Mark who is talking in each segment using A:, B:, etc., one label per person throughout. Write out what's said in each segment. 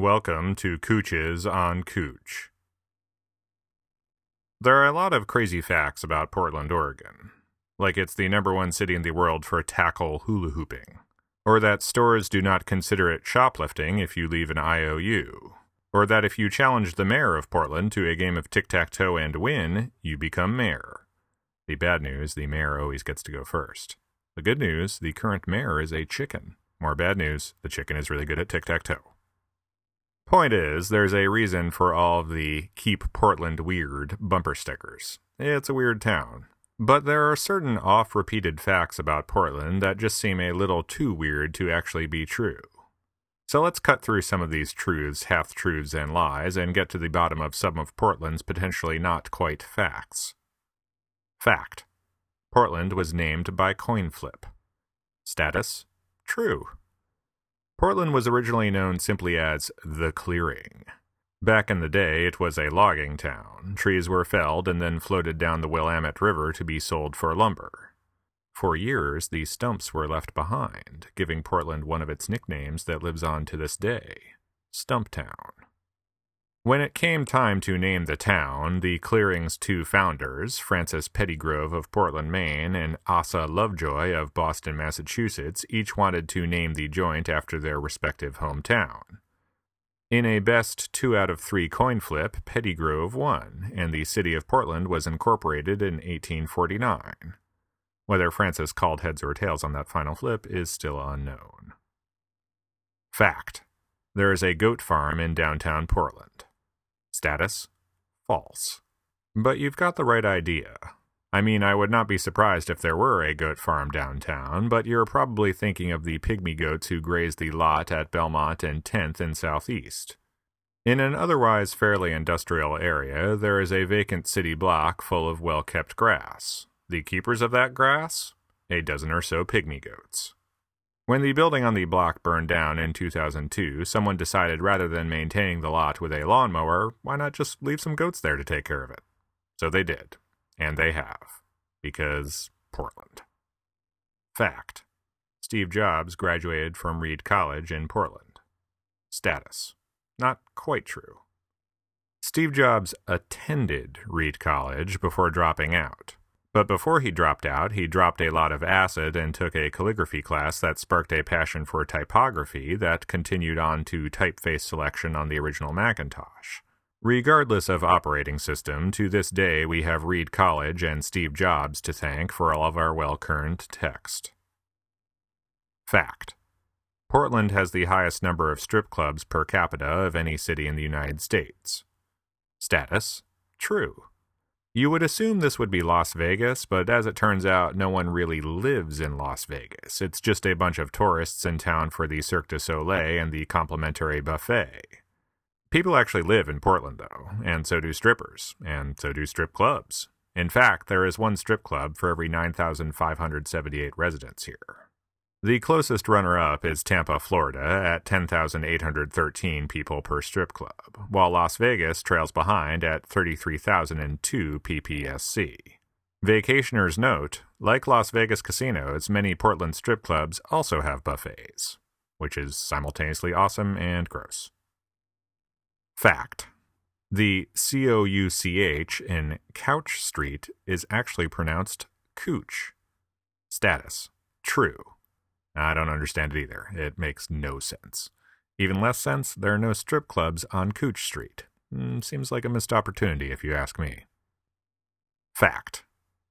A: Welcome to Cooches on Cooch. There are a lot of crazy facts about Portland, Oregon. Like it's the number one city in the world for tackle hula hooping. Or that stores do not consider it shoplifting if you leave an IOU. Or that if you challenge the mayor of Portland to a game of tic tac toe and win, you become mayor. The bad news the mayor always gets to go first. The good news the current mayor is a chicken. More bad news the chicken is really good at tic tac toe. Point is, there's a reason for all the Keep Portland Weird bumper stickers. It's a weird town. But there are certain off repeated facts about Portland that just seem a little too weird to actually be true. So let's cut through some of these truths, half truths, and lies and get to the bottom of some of Portland's potentially not quite facts. Fact Portland was named by coin flip. Status True. Portland was originally known simply as the Clearing. Back in the day, it was a logging town. Trees were felled and then floated down the Willamette River to be sold for lumber. For years, these stumps were left behind, giving Portland one of its nicknames that lives on to this day Stumptown. When it came time to name the town, the clearing's two founders, Francis Pettygrove of Portland, Maine, and Asa Lovejoy of Boston, Massachusetts, each wanted to name the joint after their respective hometown. In a best two out of three coin flip, Pettygrove won, and the city of Portland was incorporated in 1849. Whether Francis called heads or tails on that final flip is still unknown. Fact There is a goat farm in downtown Portland. Status False. But you've got the right idea. I mean, I would not be surprised if there were a goat farm downtown, but you're probably thinking of the pygmy goats who graze the lot at Belmont and 10th in Southeast. In an otherwise fairly industrial area, there is a vacant city block full of well kept grass. The keepers of that grass? A dozen or so pygmy goats. When the building on the block burned down in 2002, someone decided rather than maintaining the lot with a lawnmower, why not just leave some goats there to take care of it? So they did. And they have. Because Portland. Fact Steve Jobs graduated from Reed College in Portland. Status Not quite true. Steve Jobs attended Reed College before dropping out. But before he dropped out, he dropped a lot of acid and took a calligraphy class that sparked a passion for typography that continued on to typeface selection on the original Macintosh. Regardless of operating system, to this day we have Reed College and Steve Jobs to thank for all of our well kerned text. Fact Portland has the highest number of strip clubs per capita of any city in the United States. Status True. You would assume this would be Las Vegas, but as it turns out, no one really lives in Las Vegas. It's just a bunch of tourists in town for the Cirque du Soleil and the complimentary buffet. People actually live in Portland, though, and so do strippers, and so do strip clubs. In fact, there is one strip club for every 9,578 residents here. The closest runner up is Tampa, Florida, at 10,813 people per strip club, while Las Vegas trails behind at 33,002 PPSC. Vacationers note, like Las Vegas casinos, many Portland strip clubs also have buffets, which is simultaneously awesome and gross. Fact The C O U C H in Couch Street is actually pronounced Cooch. Status True. I don't understand it either. It makes no sense. Even less sense, there are no strip clubs on Cooch Street. Mm, seems like a missed opportunity, if you ask me. Fact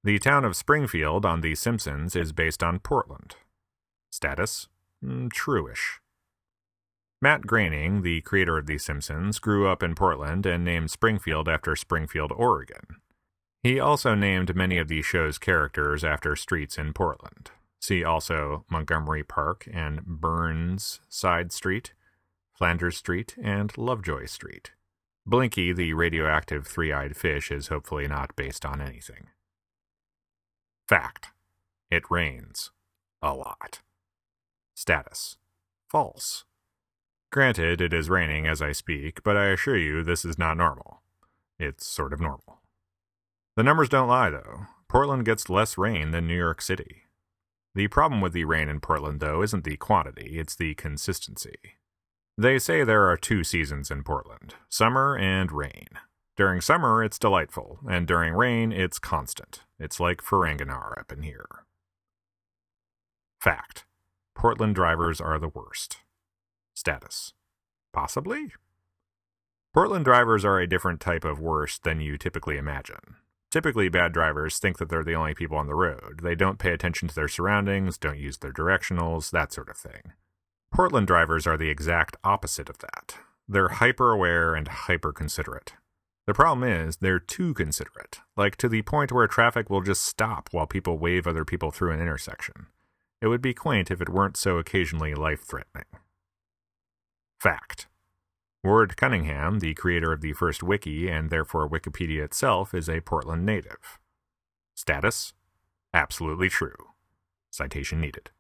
A: The town of Springfield on The Simpsons is based on Portland. Status mm, Truish. Matt Groening, the creator of The Simpsons, grew up in Portland and named Springfield after Springfield, Oregon. He also named many of the show's characters after streets in Portland. See also Montgomery Park and Burnside Street, Flanders Street, and Lovejoy Street. Blinky, the radioactive three eyed fish, is hopefully not based on anything. Fact It rains. A lot. Status False. Granted, it is raining as I speak, but I assure you this is not normal. It's sort of normal. The numbers don't lie, though. Portland gets less rain than New York City. The problem with the rain in Portland, though, isn't the quantity, it's the consistency. They say there are two seasons in Portland summer and rain. During summer, it's delightful, and during rain, it's constant. It's like Ferenginar up in here. Fact Portland drivers are the worst. Status Possibly? Portland drivers are a different type of worst than you typically imagine. Typically, bad drivers think that they're the only people on the road. They don't pay attention to their surroundings, don't use their directionals, that sort of thing. Portland drivers are the exact opposite of that. They're hyper aware and hyper considerate. The problem is, they're too considerate, like to the point where traffic will just stop while people wave other people through an intersection. It would be quaint if it weren't so occasionally life threatening. Fact Ward Cunningham, the creator of the first wiki and therefore Wikipedia itself, is a Portland native. Status Absolutely true. Citation needed.